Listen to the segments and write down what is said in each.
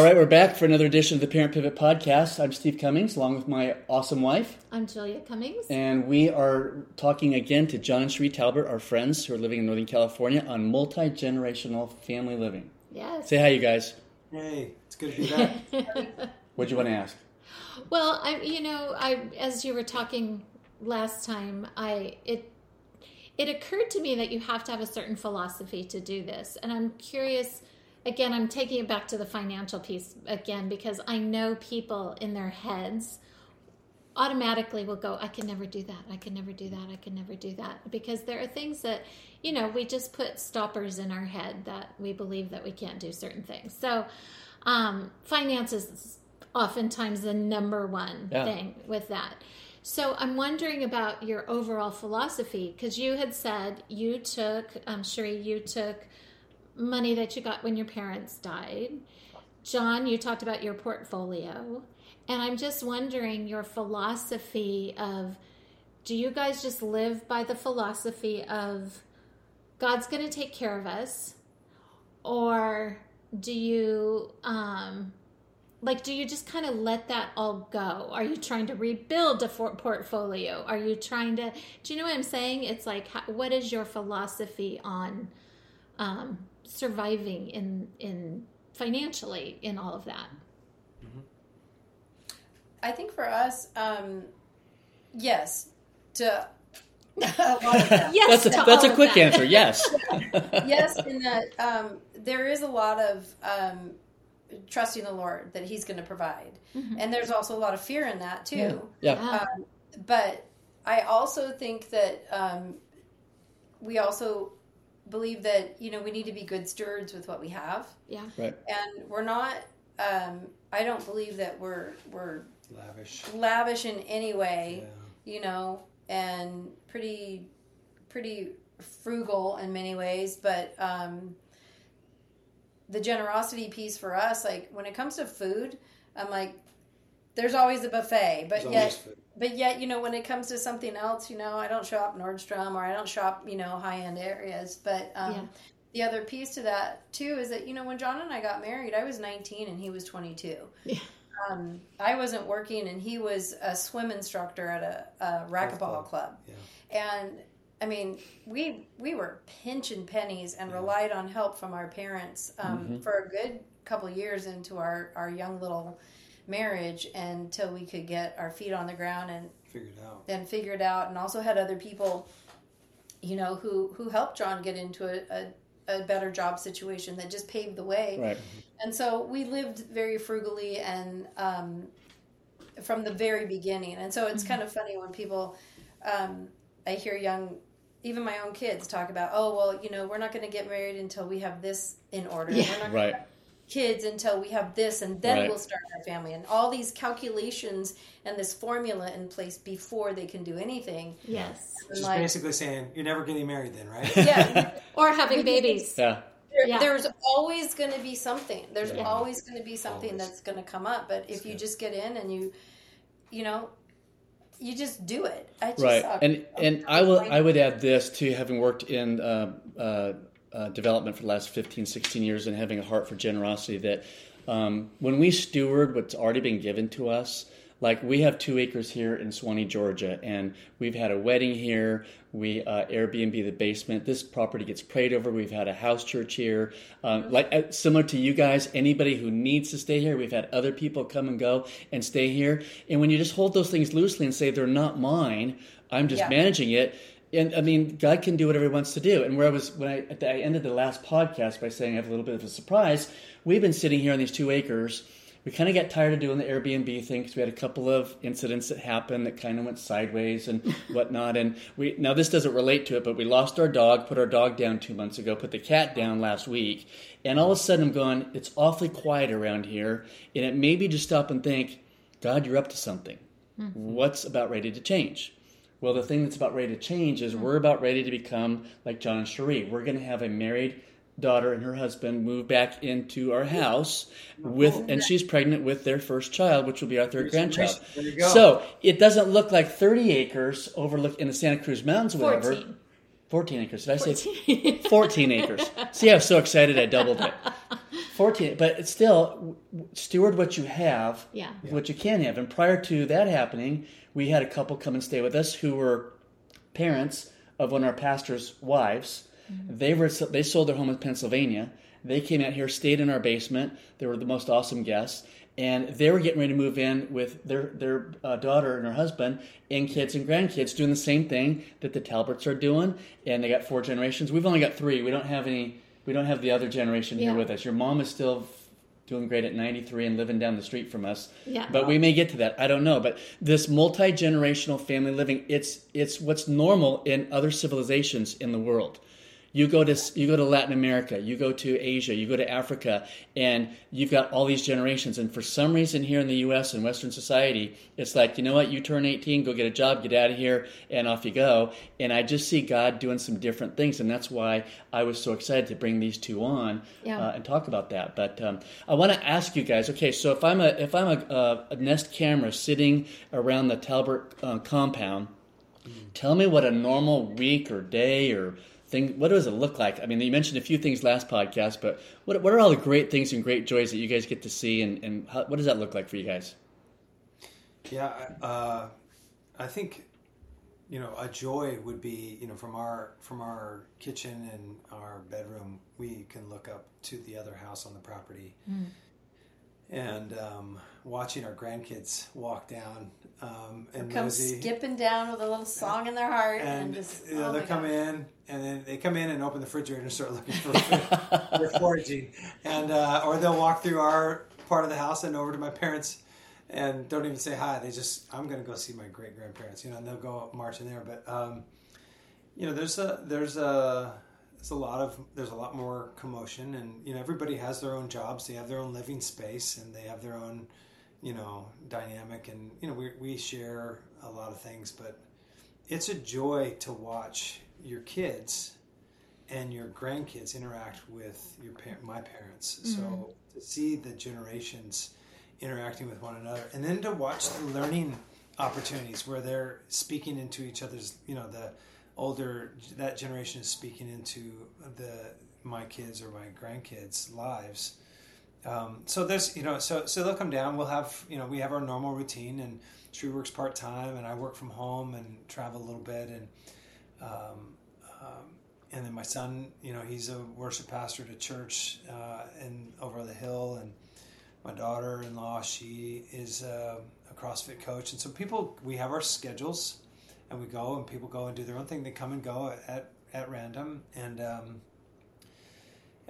All right, we're back for another edition of the Parent Pivot Podcast. I'm Steve Cummings, along with my awesome wife. I'm Julia Cummings. And we are talking again to Jon and Cheri Talbert, our friends who are living in Northern California, on multi generational family living. Yes. Say hi, you guys. Hey, it's good to be back. What'd you want to ask? Well, I, you know, I as you were talking last time, I it it occurred to me that you have to have a certain philosophy to do this, and I'm curious. Again, I'm taking it back to the financial piece again because I know people in their heads automatically will go, I can never do that. I can never do that. I can never do that. Because there are things that, you know, we just put stoppers in our head that we believe that we can't do certain things. So, um, finances is oftentimes the number one Yeah. thing with that. So I'm wondering about your overall philosophy because you had said you took, um, Cheri, you took money that you got when your parents died. Jon, you talked about your portfolio. And I'm just wondering your philosophy of do you guys just live by the philosophy of God's going to take care of us? Or do you, um, like, do you just kind of let that all go? Are you trying to rebuild a for- portfolio? Are you trying to, do you know what I'm saying? It's like, how, what is your philosophy on um, surviving in, in financially in all of that? I think for us, um, yes, to a lot of that. Yes, That's a, that's a quick that. answer. Yes. yes, in that um, there is a lot of um, trusting the Lord that He's going to provide, and there's also a lot of fear in that too. Yeah. Yeah. Um, but I also think that um, we also believe that you know we need to be good stewards with what we have, yeah. Right. and we're not. Um, I don't believe that we're we're Lavish. lavish in any way. Yeah. you know, and pretty pretty frugal in many ways, but um the generosity piece for us, like when it comes to food, I'm like there's always a buffet, but There's yet but yet, you know, when it comes to something else, you know, I don't shop Nordstrom or I don't shop, you know, high end areas. But um, Yeah. the other piece to that too is that you know when Jon and I got married, I was 19 and he was 22. Yeah. Um, I wasn't working and he was a swim instructor at a, a racquetball club. club. Yeah. And I mean, we we were pinching pennies and relied on help from our parents um, for a good couple of years into our, our young little marriage until we could get our feet on the ground and Figured out. and figure it out and also had other people you know who who helped jon get into a, a, a better job situation that just paved the way Right. and so we lived very frugally and um, from the very beginning and so it's kind of funny when people um, i hear young even my own kids talk about oh well you know we're not going to get married until we have this in order Yeah. we're not Right. Have kids until we have this and then Right. we'll start our family and all these calculations and this formula in place before they can do anything Yes. And Just like, basically saying you're never getting married then, right? yeah Or having babies. Yeah. there- Yeah. there's always going to be something there's Yeah. always going to be something Always. that's going to come up but if you just get in and you you know you just do it I just right suck. and and i will i would add this to having worked in uh, uh, uh, development for the last 15 16 years and having a heart for generosity that um, when we steward what's already been given to us like we have two acres here in Suwanee georgia and we've had a wedding here. We uh, airbnb the basement. This property gets prayed over. We've had a house church here. Um, like uh, similar to you guys anybody who needs to stay here we've had other people come and go and stay here. And when you just hold those things loosely and say they're not mine i'm just Yeah. managing it and I mean, God can do whatever He wants to do. And where I was when I, at the, I ended the last podcast by saying I have a little bit of a surprise. We've been sitting here on these two acres. We kind of got tired of doing the Airbnb thing because we had a couple of incidents that happened that kind of went sideways and whatnot. And we now this doesn't relate to it, but we lost our dog, put our dog down two months ago, put the cat down last week, and all of a sudden I'm going, it's awfully quiet around here, and it made me just stop and think, God, you're up to something. Mm-hmm. What's about ready to change? Well, the thing that's about ready to change is we're hmm. about ready to become like Jon and Cheri. We're going to have a married daughter and her husband move back into our house with, and she's pregnant with their first child, which will be our third grandchild. There you go. So it doesn't look like 30 acres overlooked in the Santa Cruz Mountains, whatever. 14. 14 acres. Did I say 14 acres? See, I was so excited I doubled it. 14 but it's still steward what you have Yeah. what you can have and prior to that happening we had a couple come and stay with us who were parents of one of our pastor's wives. They were they sold their home in pennsylvania. They came out here stayed in our basement. They were the most awesome guests. And they were getting ready to move in with their their uh, daughter and her husband and kids and grandkids doing the same thing that the talberts are doing. And they got four generations. We've only got three. We don't have any we don't have the other generation here with us. Your mom is still doing great at 93 and living down the street from us. Yeah. but we may get to that. I don't know. But this multi-generational family living it's it's what's normal in other civilizations in the world you go to you go to latin america you go to asia you go to africa and you've got all these generations and for some reason here in the us and western society it's like you know what you turn 18 go get a job get out of here and off you go and i just see god doing some different things and that's why i was so excited to bring these two on Yeah. uh, and talk about that. But um, I want to ask you guys. Okay, so if I'm a if I'm a, a, a Nest camera sitting around the Talbert uh, compound, tell me what a normal week or day or thing. What does it look like? I mean, you mentioned a few things last podcast, but what what are all the great things and great joys that you guys get to see, and and how, what does that look like for you guys? Yeah, uh, I think you know a joy would be you know from our from our kitchen and our bedroom we can look up to the other house on the property and um, watching our grandkids walk down um, and Come skipping down with a little song in their heart and, and just you know, oh they come God. in and then they come in and open the refrigerator and start looking for food. They're foraging, and uh, or they'll walk through our part of the house and over to my parents, and don't even say hi. They just I'm going to go see my great grandparents, you know, and they'll go march in there. But um, you know, there's a there's a there's a lot of there's a lot more commotion, and you know, everybody has their own jobs. They have their own living space, and they have their own you know dynamic, and you know, we we share a lot of things, but it's a joy to watch your kids and your grandkids interact with your par- my parents. So mm-hmm. to see the generations interacting with one another, and then to watch the learning opportunities where they're speaking into each other's, you know, the older that generation is speaking into the my kids or my grandkids' lives. Um, so there's you know so so they'll come down. We'll have you know we have our normal routine, and she works part time, and I work from home and travel a little bit, and um, um, and then my son, you know, he's a worship pastor at a church uh, in over the hill, and my daughter-in-law, she is uh, a CrossFit coach, and so people we have our schedules, and we go, and people go and do their own thing. They come and go at at random, and um,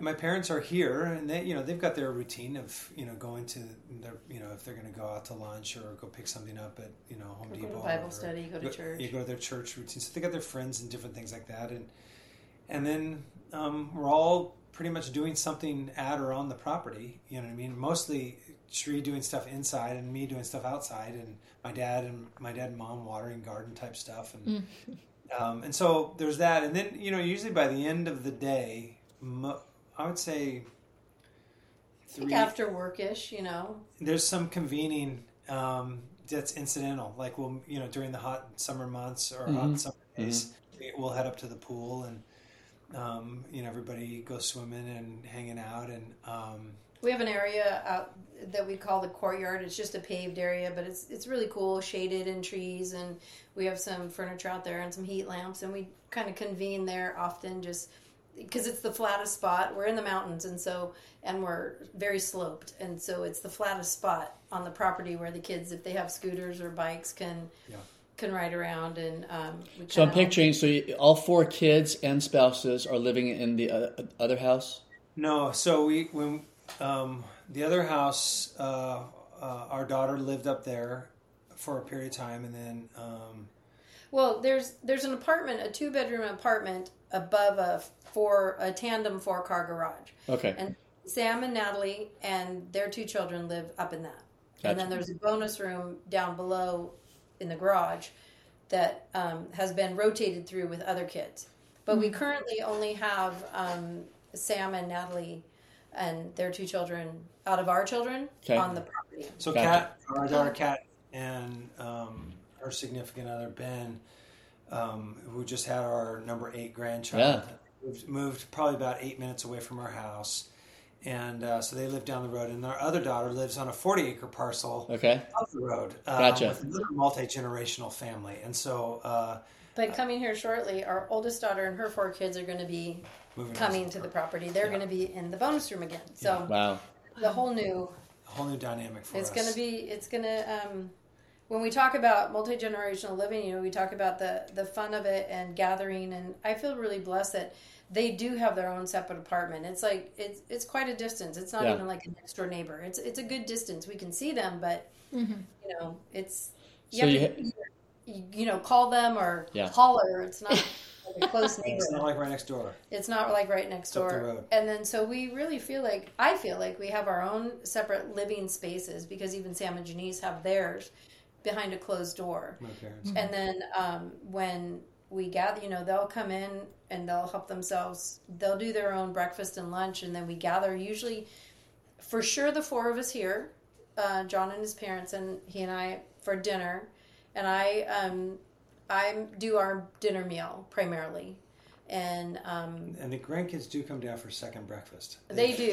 and my parents are here, and they, you know, they've got their routine of, you know, going to their, you know, if they're going to go out to lunch or go pick something up at, you know, Home Or go to Depot. Bible or study, go to church. You go to their church routine. So they got their friends and different things like that, and and then um, we're all pretty much doing something at or on the property. You know what I mean? Mostly Cheri doing stuff inside and me doing stuff outside, and my dad and my dad and mom watering garden type stuff, and um, and so there's that. And then you know, usually by the end of the day, mo- I would say I think three. after workish, you know. there's some convening um, that's incidental. Like we'll, you know, during the hot summer months or hot summer days, we- we'll head up to the pool and, um, you know, everybody goes swimming and hanging out and, um, We have an area out that we call the courtyard. It's just a paved area, but it's it's really cool, shaded and trees, and we have some furniture out there and some heat lamps, and we kind of convene there often, just because it's the flattest spot. We're in the mountains, and so and we're very sloped, and so it's the flattest spot on the property where the kids, if they have scooters or bikes, can Yeah. can ride around. And um, we So I'm picturing so you, all four kids and spouses are living in the uh, other house. no, so we, when, um, the other house, uh, uh, our daughter lived up there for a period of time and then, um, Well, there's there's an apartment, a two bedroom apartment above a four a tandem four car garage, Okay. and Sam and Natalie and their two children live up in that. And then there's a bonus room down below in the garage that um, has been rotated through with other kids. But we currently only have um, Sam and Natalie and their two children out of our children Okay. on the property. So Gotcha. Kat, our daughter Kat, and um, her significant other Ben, um, who just had our number eight grandchild, moved, moved probably about eight minutes away from our house, and uh, so they live down the road. And our other daughter lives on a 40 acre parcel Okay. up the road uh, Gotcha. with another multi generational family. And so uh, But coming here shortly, our oldest daughter and her four kids are going to be moving coming to the property. They're going to be in the bonus room again. So Wow. the whole new a whole new dynamic for It's us. going to be. It's going to. Um, when we talk about multi generational living, you know, we talk about the the fun of it and gathering, and I feel really blessed that they do have their own separate apartment. It's like it's it's quite a distance. It's not Yeah. even like a next door neighbor. It's it's a good distance. We can see them, but you know, it's you So have you to you, you know call them or Yeah. holler. It's not. Like a close neighbor. It's not like right next door. It's not like right next up the door. road. And then so we really feel like I feel like we have our own separate living spaces because even Sam and Janice have theirs behind a closed door. My parents. And then um, when we gather, you know, they'll come in and they'll help themselves. They'll do their own breakfast and lunch, and then we gather. Usually, for sure, the four of us here, uh, Jon and his parents, and he and I for dinner. And I, um, I do our dinner meal primarily, and um, And the grandkids do come down for second breakfast. they do.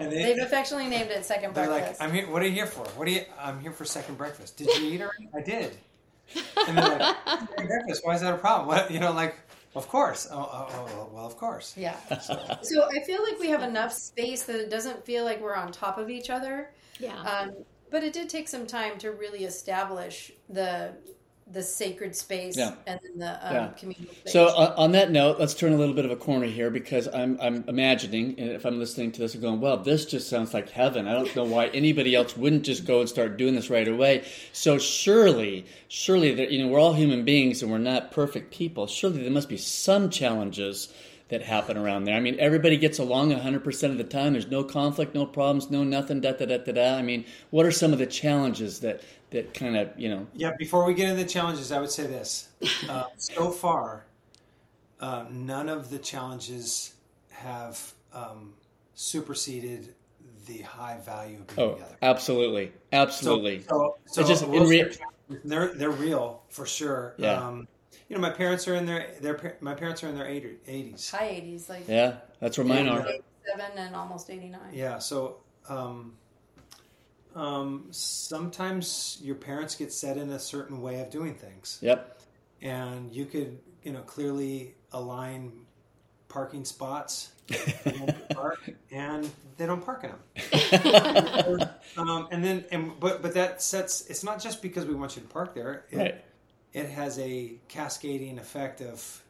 And they, They've affectionately named it second they're breakfast. like, I'm here. What are you here for? What are you? I'm here for second breakfast. Did you eat already? I did. And they're like, second breakfast. Why is that a problem? What? You know, like, of course. Oh, oh, oh well, of course. Yeah. So I feel like we have enough space that it doesn't feel like we're on top of each other. Yeah. Um, but it did take some time to really establish the the sacred space Yeah. and then the um, Yeah. communal space. So uh, on that note, let's turn a little bit of a corner here because I'm I'm imagining, and if I'm listening to this and going, well, this just sounds like heaven. I don't know why anybody else wouldn't just go and start doing this right away. So surely, surely that you know we're all human beings and we're not perfect people. Surely there must be some challenges that happen around there. I mean, everybody gets along 100% of the time. There's no conflict, no problems, no nothing, da da da da da. I mean, what are some of the challenges that that kind of you know? Yeah, before we get into the challenges, I would say this. Uh, so far, uh, none of the challenges have um, superseded the high value of being Oh, together. absolutely, absolutely. So, so, It's just so in we'll rea- share challenges. they're they're real for sure. Yeah. Um, you know, my parents are in their their my parents are in their eighties. high eighties, like Yeah, that's where mine are. seven and almost eighty nine. Yeah. So, um, um, sometimes your parents get set in a certain way of doing things. Yep. and you could you know clearly align parking spots and, park, and they don't park in them um, and then and but but that sets it's not just because we want you to park there it, Right. it has a cascading effect of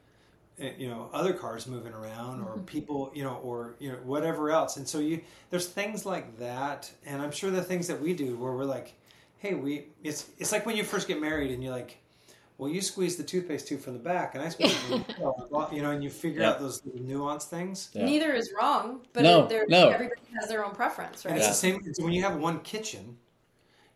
Eh, you know other cars moving around or mm-hmm. people you know or you know whatever else and so you there's things like that and i'm sure the things that we do where we're like hey we it's it's like when you first get married and you're like well you squeeze the toothpaste tube from the back and i squeeze it from the middle, you know and you figure Yeah. out those little nuance things Yeah. Neither is wrong, but No, it, no. everybody has their own preference, and right? it's the same it's when you have one kitchen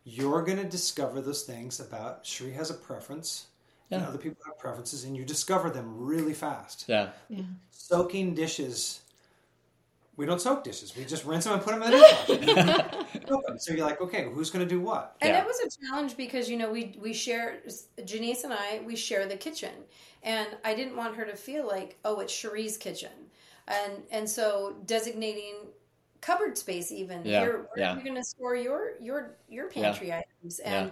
you're going to discover those things about Cheri has a preference and Yeah. other people have preferences and you discover them really fast Yeah. soaking dishes. We don't soak dishes. We just rinse them and put them in the dishwasher. So you're like, okay, who's going to do what? And Yeah. it was a challenge because you know we we share Janice and I we share the kitchen, and I didn't want her to feel like oh it's Cheri's kitchen, and and so designating cupboard space even Yeah, Here, where yeah. are you going to store your your your pantry items and.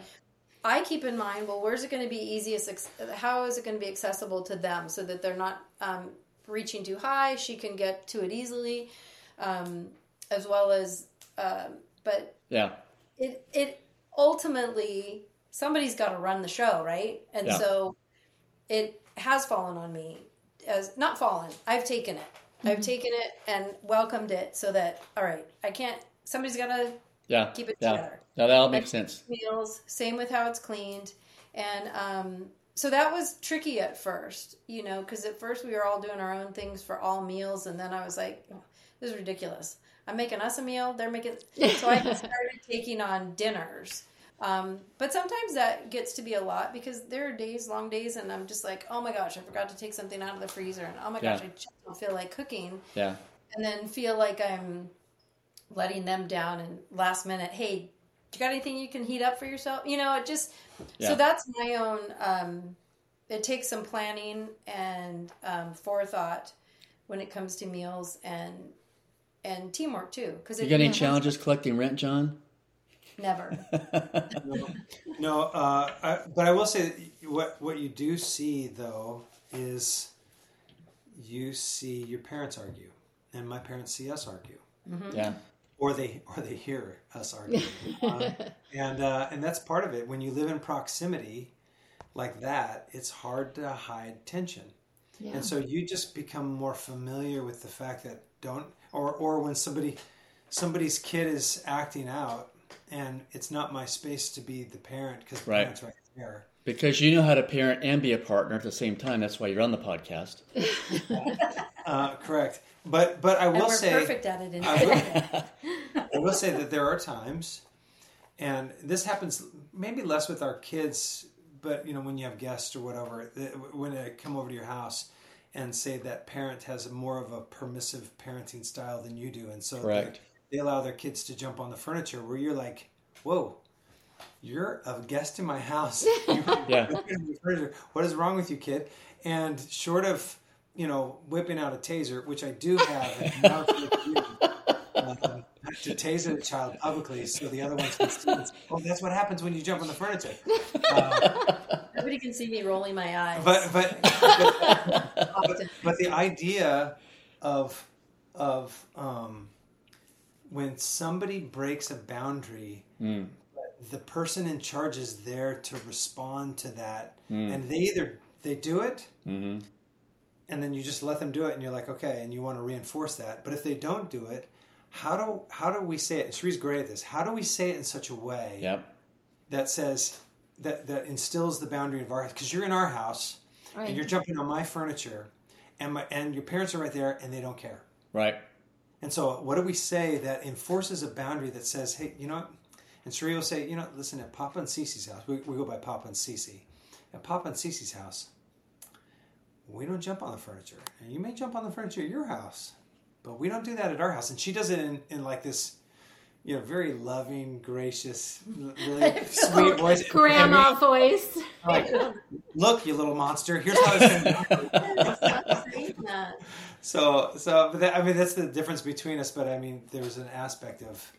Yeah. I keep in mind, well, where's it going to be easiest? How is it going to be accessible to them so that they're not um, reaching too high? She can get to it easily, um, as well as, um, but Yeah. it it ultimately somebody's got to run the show, right? And Yeah. so it has fallen on me as not fallen. I've taken it. I've taken it and welcomed it so that all right, I can't. Somebody's got to Yeah. Keep it yeah. together. No, that all makes sense. meals. Same with how it's cleaned, and um, so that was tricky at first, you know, because at first we were all doing our own things for all meals, and then I was like, oh, this is ridiculous. I'm making us a meal. They're making so I started taking on dinners. Um, but sometimes that gets to be a lot because there are days, long days, and I'm just like, oh my gosh, I forgot to take something out of the freezer, and oh my gosh, I just don't feel like cooking Yeah. and then feel like I'm letting them down and last minute, hey, you got anything you can heat up for yourself? You know, it just Yeah. so that's my own. Um, it takes some planning and um, forethought when it comes to meals, and and teamwork too. Because You got any challenges collecting rent, Jon? Never. no, no uh, I, but I will say what what you do see though is you see your parents argue, and my parents see us argue, Yeah. Or they or they hear us argue, uh, and uh, and that's part of it. When you live in proximity like that, it's hard to hide tension. Yeah. And so you just become more familiar with the fact that don't or or when somebody somebody's kid is acting out and it's not my space to be the parent because the Right. parent's right there. Because you know how to parent and be a partner at the same time. That's why you're on the podcast. Uh, correct. But but I and will we're say perfect at it. In I will, I will say that there are times, and this happens maybe less with our kids, but you know when you have guests or whatever, when they come over to your house and say that parent has more of a permissive parenting style than you do, and so Correct. They, they allow their kids to jump on the furniture, where you're like, whoa. You're a guest in my house. Yeah. jumping on the furniture. What is wrong with you, kid? And short of, you know, whipping out a taser, which I do have, now it's with you, um, to taser a child publicly so the other ones can see. it. Oh, that's what happens when you jump on the furniture. Uh, Nobody can see me rolling my eyes. but but but, often. but the idea of of um, when somebody breaks a boundary, Mm. the person in charge is there to respond to that, Mm. and they either they do it, hmm and then you just let them do it, and you're like, okay, and you want to reinforce that. But if they don't do it, how do how do we say it? And Cheri's great at this. How do we say it in such a way Yep. that says that that instills the boundary of our because you're in our house Right. and you're jumping on my furniture, and my and your parents are right there and they don't care. Right. And so, what do we say that enforces a boundary that says, hey, you know what? And Cheri will say, you know, listen, at Papa and Cece's house, we, we go by Papa and Cece. At Papa and Cece's house, we don't jump on the furniture. And you may jump on the furniture at your house, but we don't do that at our house. And she does it in, in like this, you know, very loving, gracious, really sweet voice. Grandma voice. And we- like, look, you little monster, here's how it's going to be. So, so, but that, I mean, that's the difference between us. But I mean, there's an aspect of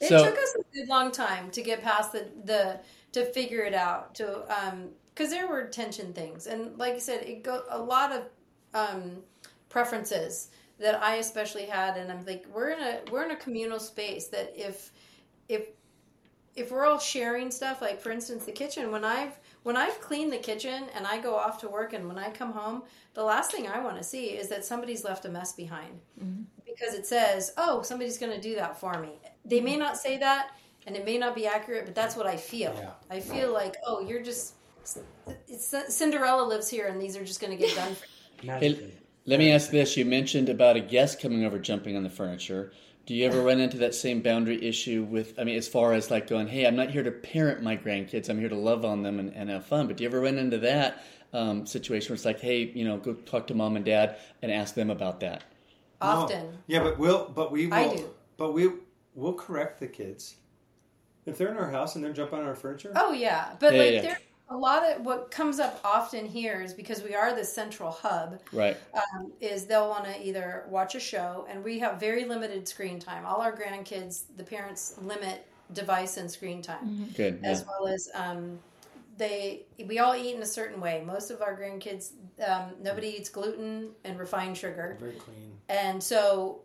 It So- took us a good long time to get past the, the to figure it out to um because there were tension things and like you said it go a lot of um preferences that I especially had and I'm like we're in a we're in a communal space that if if if we're all sharing stuff like for instance the kitchen when I've when I've cleaned the kitchen and I go off to work and when I come home the last thing I want to see is that somebody's left a mess behind because it says, "Oh, somebody's going to do that for me." They may not say that, and it may not be accurate, but that's what I feel. Yeah. I feel like, "Oh, you're just it's Cinderella lives here, and these are just going to get done." For magically. Let me ask this. You mentioned about a guest coming over jumping on the furniture. Do you ever run into that same boundary issue with, I mean, as far as like going, hey, I'm not here to parent my grandkids, I'm here to love on them and, and have fun. But do you ever run into that um, situation where it's like, hey, you know, go talk to mom and dad and ask them about that? No. Often, Yeah, but we'll, but we will, I do. but we will correct the kids if they're in our house and they're jumping on our furniture. oh yeah, but Yeah, like yeah. there. A lot of what comes up often here is because we are the central hub. Right. um, is they'll want to either watch a show, and we have very limited screen time. All our grandkids, the parents limit device and screen time, Good. Yeah. as well as um, they. We all eat in a certain way. Most of our grandkids, um, nobody eats gluten and refined sugar, Very clean. and so.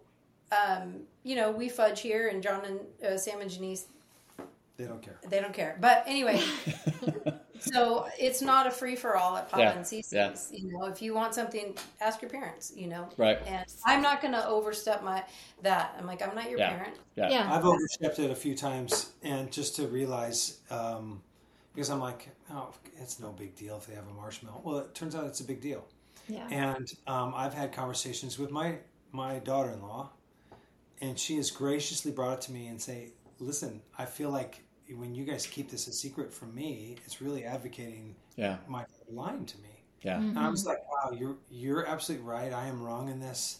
Um, you know, we fudge here, and Jon and uh, Sam and Janice They don't care. they don't care. But anyway, so it's not a free for all at Papa Yeah, and Cece's. yeah. You know, if you want something, ask your parents. You know, Right. And I'm not going to overstep my that. I'm like, I'm not your Yeah. parent. Yeah. Yeah. I've overstepped it a few times, and just to realize, um, because I'm like, oh, it's no big deal if they have a marshmallow. Well, it turns out it's a big deal. Yeah. And um, I've had conversations with my my daughter-in-law, and she has graciously brought it to me and say, "Listen, I feel like when you guys keep this a secret from me, it's really advocating Yeah. my lying to me." Yeah. And I was like, "Wow, you're you're absolutely right. I am wrong in this,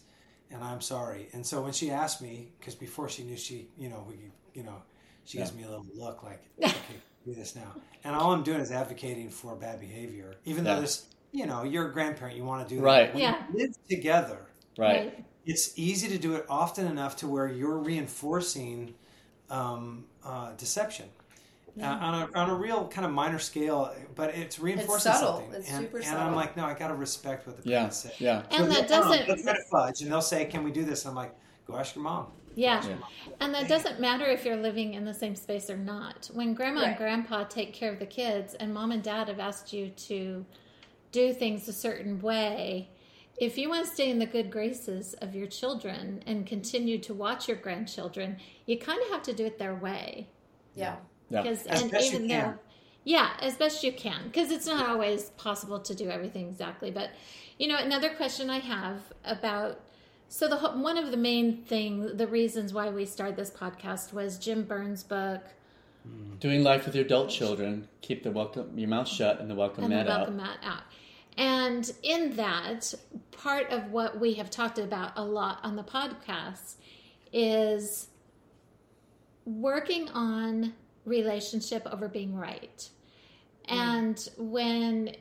and I'm sorry." And so when she asked me, because before she knew she, you know, we, you know, she gives me a little look like, "Okay, do this now." And all I'm doing is advocating for bad behavior, even Yeah. though this, you know, you're a grandparent, you want to do that. Right. When Yeah. you live together, Right. it's easy to do it often enough to where you're reinforcing um, uh, deception. Uh, on, a, on a real kind of minor scale, but it's reinforcing subtle. something. It's and, super and subtle. I'm like, no, I got to respect what the Yeah, parents say. yeah. And that they'll- doesn't- they'll try to fudge, and they'll say, "Can we do this?" And I'm like, "Go ask your mom." Yeah. Yeah. And that doesn't matter if you're living in the same space or not. When grandma and grandpa take care of the kids and mom and dad have asked you to do things a certain way, if you want to stay in the good graces of your children and continue to watch your grandchildren, you kind of have to do it their way. Yeah. Yeah. Because As and best you even can. though yeah, as best you can, because it's not always possible to do everything exactly. But you know, another question I have about so the one of the main thing, the reasons why we started this podcast was Jim Burns' book Doing life with your adult children, keep the welcome your mouth shut and the welcome and the mat welcome out. mat out. And in that, part of what we have talked about a lot on the podcast is working on relationship over being right. And when,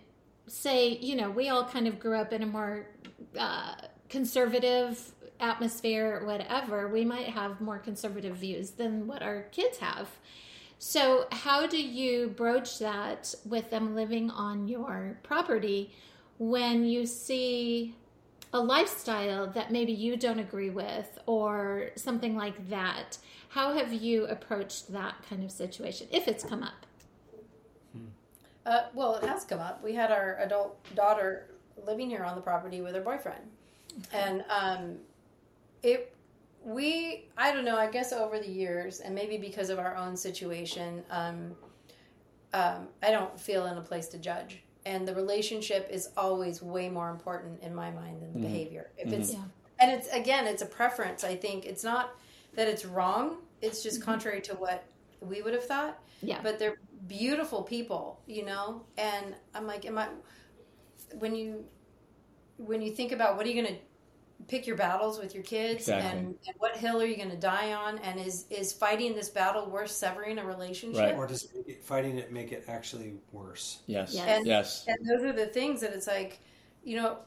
say, you know, we all kind of grew up in a more uh, conservative atmosphere whatever, we might have more conservative views than what our kids have. So, how do you broach that with them living on your property when you see a lifestyle that maybe you don't agree with or something like that? How have you approached that kind of situation if it's come up? Uh, well, it has come up. We had our adult daughter living here on the property with her boyfriend, and um, it we I don't know. I guess over the years, and maybe because of our own situation, um, um, I don't feel in a place to judge. And the relationship is always way more important in my mind than the mm-hmm. behavior. If mm-hmm. it's Yeah. and it's again, it's a preference. I think it's not that it's wrong. It's just mm-hmm. contrary to what we would have thought Yeah. but they're beautiful people, you know. And I'm like, am I? When you when you think about what are you going to pick your battles with your kids, Exactly. and, and what hill are you going to die on, and is is fighting this battle worth severing a relationship? Right. Or does it, fighting it make it actually worse? Yes. Yes. And- Yes. And those are the things that it's like, you know,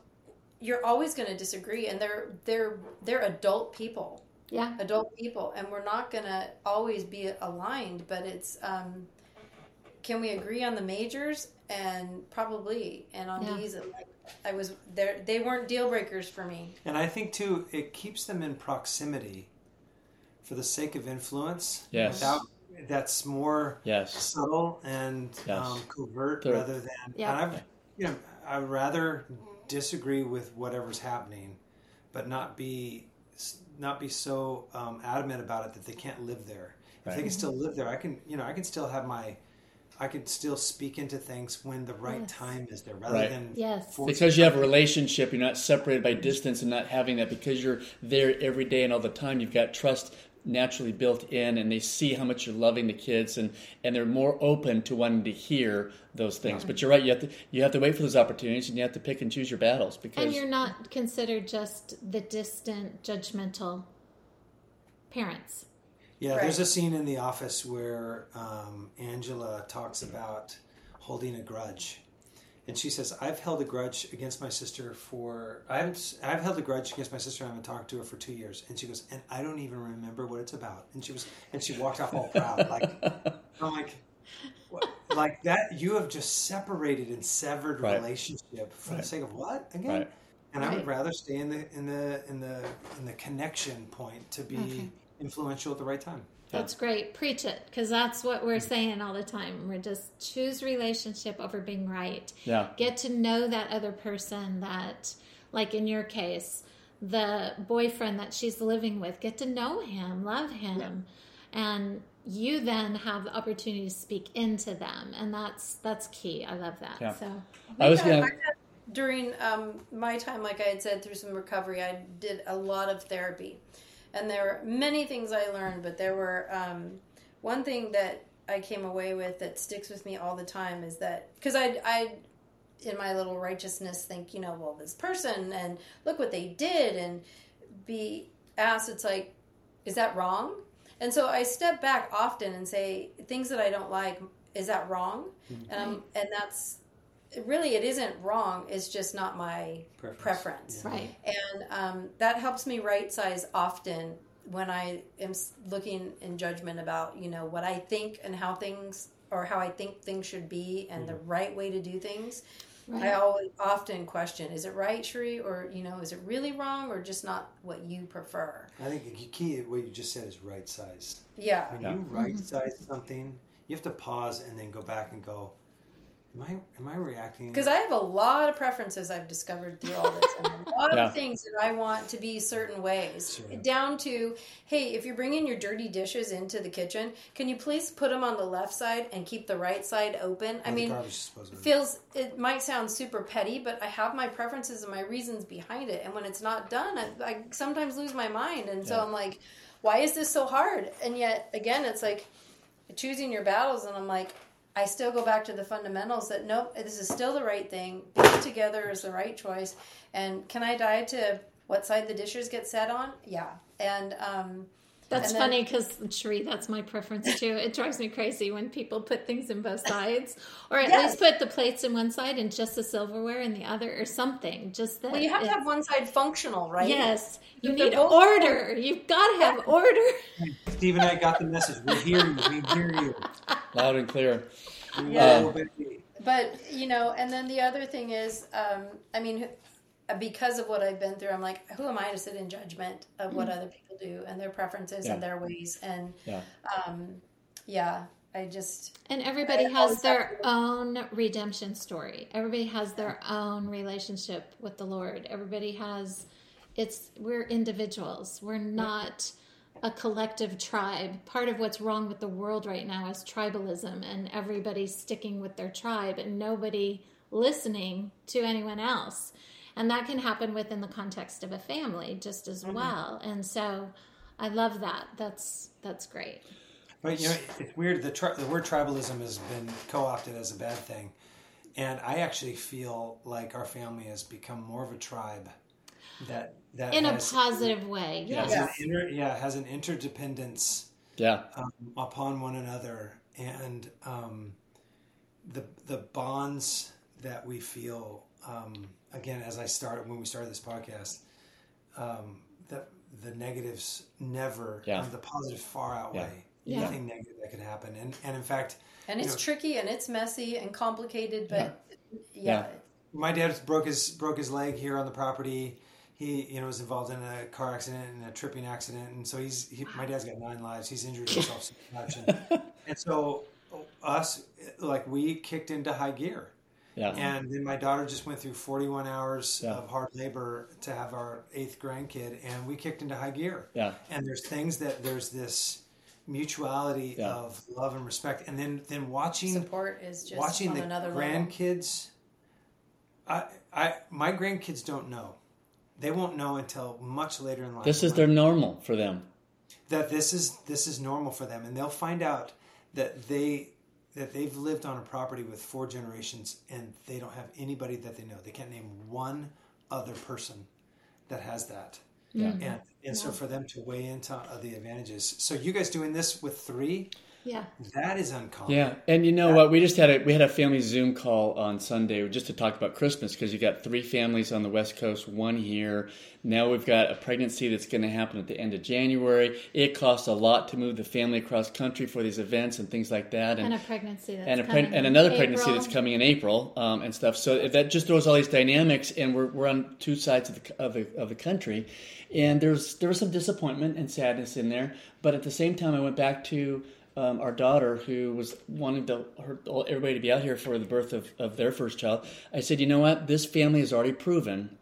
you're always going to disagree, and they're they're they're adult people Yeah. adult people and we're not going to always be aligned but it's um can we agree on the majors and probably and on Yeah. these like i was there they weren't deal breakers for me And I think too, it keeps them in proximity for the sake of influence. Yes. Without, that's more Yes. subtle and Yes. um, covert They're- rather than. Yeah. And I've, you know, I'd rather disagree with whatever's happening, but not be not be so um, adamant about it that they can't live there. If Right. they can still live there, I can. You know, I can still have my. I can still speak into things when the right Yes. time is there, rather Right. than Yes. Because you have a relationship, you're not separated by distance and not having that because you're there every day and all the time. You've got trust naturally built in, and they see how much you're loving the kids, and, and they're more open to wanting to hear those things. But you're right; you have to you have to wait for those opportunities, and you have to pick and choose your battles because And you're not considered just the distant, judgmental parents. Yeah, Right. there's a scene in The Office where um, Angela talks about holding a grudge, and she says, "I've held a grudge against my sister for I haven't I've held a grudge against my sister. I haven't talked to her for two years." And she goes, "And I don't even remember what it's about." And she was and she walked off all proud, like I'm like. What? Like that, you have just separated and severed Right. relationship for the sake of what again? Right. And I would rather stay in the in the in the in the connection point to be Okay. Influential at the right time. That's great. Preach it, because that's what we're saying all the time. We're just choose relationship over being right. yeah, Get to know that other person that, like in your case, the boyfriend that she's living with. Get to know him, love him, and you then have the opportunity to speak into them, and that's that's key. I love that. Yeah. So I was gonna. During um, my time like i had said through some recovery i did a lot of therapy and there were many things i learned but there were um, one thing that i came away with that sticks with me all the time is that because I, I in my little righteousness think you know well this person and look what they did and be asked it's like is that wrong? And so i step back often and say things that i don't like is that wrong? And I'm, and that's really it isn't wrong. It's just not my Preference. preference. Yeah. Right. And um, that helps me right size often when I am looking in judgment about, you know, what I think and how things or how I think things should be and the right way to do things. Right. I always often question, is it right, Cheri? Or, you know, is it really wrong or just not what you prefer? I think the key, what you just said, is right size. Yeah. When Yeah. you right size something, you have to pause and then go back and go, "Am I am I reacting?" Because I have a lot of preferences I've discovered through all this, and a lot Yeah. of things that I want to be certain ways. Sure. Down to, hey, if you're bringing your dirty dishes into the kitchen, can you please put them on the left side and keep the right side open? I mean, feels it might sound super petty, but I have my preferences and my reasons behind it. And when it's not done, I, I sometimes lose my mind, and so I'm like, why is this so hard? And yet again, it's like choosing your battles, and I'm like. I still go back to the fundamentals that nope, this is still the right thing. Being together is the right choice. And can I die to what side the dishes get set on? Yeah. And um, That's And then- funny because Cheri, that's my preference too. It drives me crazy when people put things in both sides, or at Yes. least put the plates in one side and just the silverware in the other, or something. Just that. well, you have to have one side functional, right? Yes, you If need both- order. You've got to have order. Steve and I got the message. We hear you. We hear you. Loud and clear. Yeah. know, baby. but you know and then the other thing is um, i mean because of what i've been through i'm like who am i to sit in judgment of what other people do and their preferences Yeah. and their ways and Yeah. um, yeah i just And everybody I has their to- own redemption story. Everybody has their own relationship with the Lord. Everybody has it's we're individuals. We're not a collective tribe. Part of what's wrong with the world right now is tribalism and everybody sticking with their tribe and nobody listening to anyone else. And that can happen within the context of a family just as mm-hmm. well. And so I love that. That's that's great. But you know, it's weird. The tri- the word tribalism has been co-opted as a bad thing, and I actually feel like our family has become more of a tribe that that In a positive way. Yeah. Yes. has an inter, yeah has an interdependence Yeah. um, upon one another, and um, the the bonds that we feel. Um, again, as I started when we started this podcast, um, that the negatives never, Yeah. um, the positive far outweigh Yeah. anything negative that could happen, and and in fact, and You it's know- tricky and it's messy and complicated but yeah, Yeah. my dad broke his broke his leg here on the property. He you know was involved in a car accident and a tripping accident, and so he's he, my dad's got nine lives. He's injured himself so much, and, and so uh, us like we kicked into high gear. Yeah. And then my daughter just went through 41 hours Yeah. of hard labor to have our eighth grandkid, and we kicked into high gear. Yeah. And there's things that there's this mutuality Yeah. of love and respect, and then then watching support is just watching the another level grandkids I, I my grandkids don't know they won't know until much later in life This is their normal for them. that this is this is normal for them. And they'll find out that they that they've lived on a property with four generations and they don't have anybody that they know. They can't name one other person that has that. Yeah. and and so for them to weigh into uh, the advantages. So you guys doing this with three Yeah. that is uncommon Yeah, and you know what? We just had a we had a family Zoom call on Sunday just to talk about Christmas because you got three families on the West Coast, one here. Now we've got a pregnancy that's going to happen at the end of January. It costs a lot to move the family across country for these events and things like that, And a pregnancy that's and, a coming preg- and in another pregnancy April. that's coming in April um, and stuff. So that just throws all these dynamics, and we're, we're on two sides of the, of the of the country, and there's there was some disappointment and sadness in there. But at the same time, I went back to um, our daughter who was wanting to her, everybody to be out here for the birth of, of their first child. I said, you know what? This family has already proven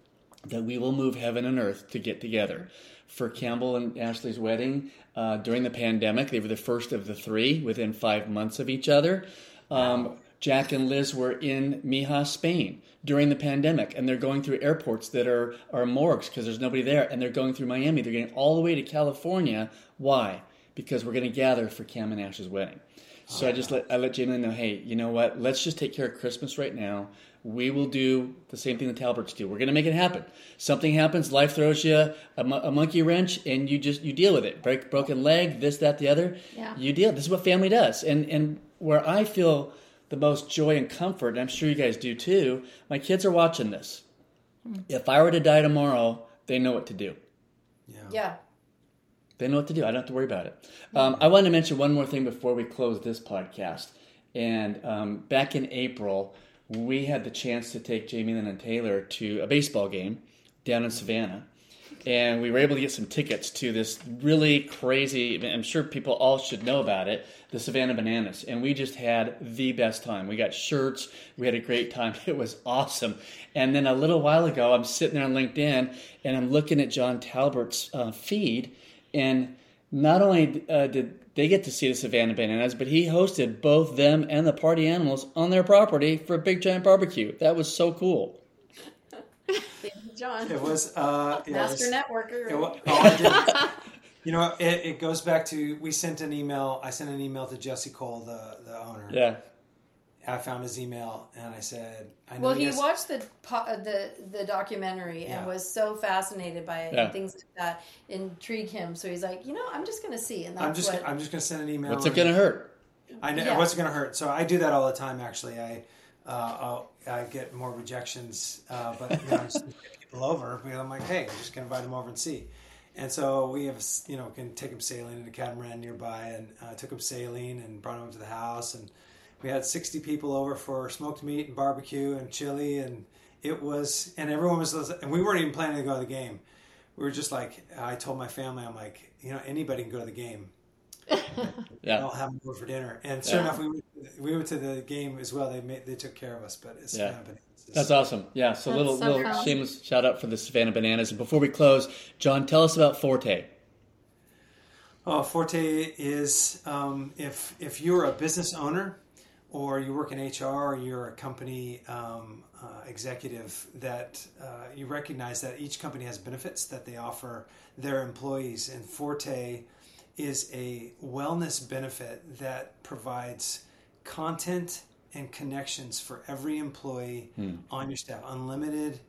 that we will move heaven and earth to get together. For Campbell and Ashley's wedding uh, during the pandemic, they were the first of the three within five months of each other. Um, Jack and Liz were in Mijas, Spain during the pandemic, and they're going through airports that are, are morgues because there's nobody there, and they're going through Miami. They're getting all the way to California. Why? Because we're going to gather for Cam and Ash's wedding. So I just ah. let I let Jamie know, hey, you know what? Let's just take care of Christmas right now. We will do the same thing the Talberts do. We're going to make it happen. Something happens, life throws you a, a monkey wrench, and you just you deal with it. Break broken leg, this, that, the other. Yeah. You deal. This is what family does. And and where I feel the most joy and comfort, and I'm sure you guys do too. My kids are watching this. Hmm. If I were to die tomorrow, they know what to do. Yeah. Yeah. They know what to do. I don't have to worry about it. Um, I want to mention one more thing before we close this podcast. And um, back in April, we had the chance to take Jamie Lynn and Taylor to a baseball game down in Savannah. And we were able to get some tickets to this really crazy, I'm sure people all should know about it, the Savannah Bananas. And we just had the best time. We got shirts, we had a great time. It was awesome. And then a little while ago, I'm sitting there on LinkedIn and I'm looking at Jon Talbert's uh, feed. And not only uh, did they get to see the Savannah Bananas, but he hosted both them and the party animals on their property for a big giant barbecue. That was so cool. Jon. It was uh, yeah, Master it was, networker. it wa- oh, I you know, it, it goes back to we sent an email. I sent an email to Jesse Cole, the the owner. Yeah. I found his email and I said, I know Well, you he guys- watched the po- uh, the the documentary Yeah. and was so fascinated by it Yeah. and things like that intrigue him. So he's like, you know, I'm just going to see, and that's I'm just what. I'm just gonna send an email. What's it and- going to hurt? I know Yeah. what's it going to hurt. So I do that all the time. Actually, I uh, I'll, I get more rejections, uh, but you know, I just get people over. because I'm like, hey, I'm just going to invite them over and see. And so we have, you know, can take him sailing in a catamaran nearby, and uh, took him sailing and brought him up to the house, and we had 60 people over for smoked meat and barbecue and chili, and it was, and everyone was, and we weren't even planning to go to the game. We were just like, I told my family, I'm like, you know, anybody can go to the game. Yeah. I'll have them over for dinner. And sure Yeah. enough, we went, we went to the game as well. They made, they took care of us, but it's Yeah. kind of been, it's just- That's awesome. Yeah. So That's little so little cool. shameless shout out for the Savannah Bananas. And before we close, Jon, tell us about Forte. Oh, Forte is um, if if you're a business owner or you work in HR or you're a company um, uh, executive that uh, you recognize that each company has benefits that they offer their employees, and Forte is a wellness benefit that provides content and connections for every employee on your staff, unlimited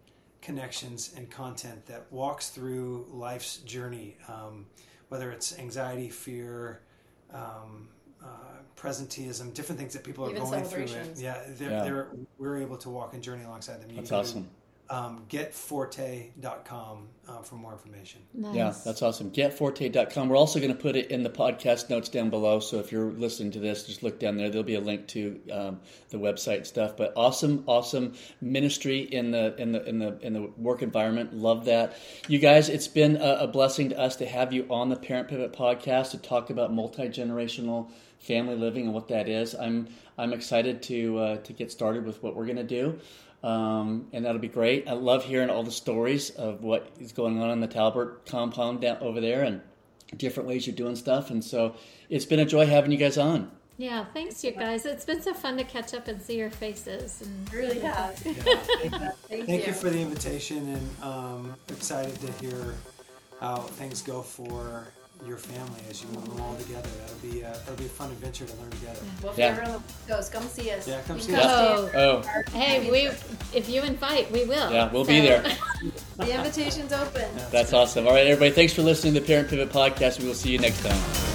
connections and content that walks through life's journey, um, whether it's anxiety, fear, um, uh, presenteeism, different things that people are Even going through. It. Yeah, they're, Yeah. They're, we're able to walk and journey alongside them. You That's can awesome. Do, um, getforte.com uh, for more information. Nice. Yeah, that's awesome. Getforte.com. We're also going to put it in the podcast notes down below. So if you're listening to this, just look down there. There'll be a link to um, the website and stuff. But awesome, awesome ministry in the in the in the in the work environment. Love that, you guys. It's been a, a blessing to us to have you on the Parent Pivot podcast to talk about multi generational family living and what that is. I'm I'm excited to uh, to get started with what we're going to do. Um, and that'll be great. I love hearing all the stories of what is going on in the Talbert compound down over there and different ways you're doing stuff. And so it's been a joy having you guys on. Yeah, thanks, you guys. It's been so fun to catch up and see your faces. And It really has. Thank, Thank, you. for the invitation and um, excited to hear how things go for your family as you move them all together. That'll be uh, that'll be a fun adventure to learn together. Well, if Yeah. you're the West come see us. Yeah, come You see can us. stay Oh. our- hey, we if you invite, we will. Yeah, we'll be there. The invitation's open. That's awesome. All right, everybody. Thanks for listening to the Parent Pivot podcast. We will see you next time.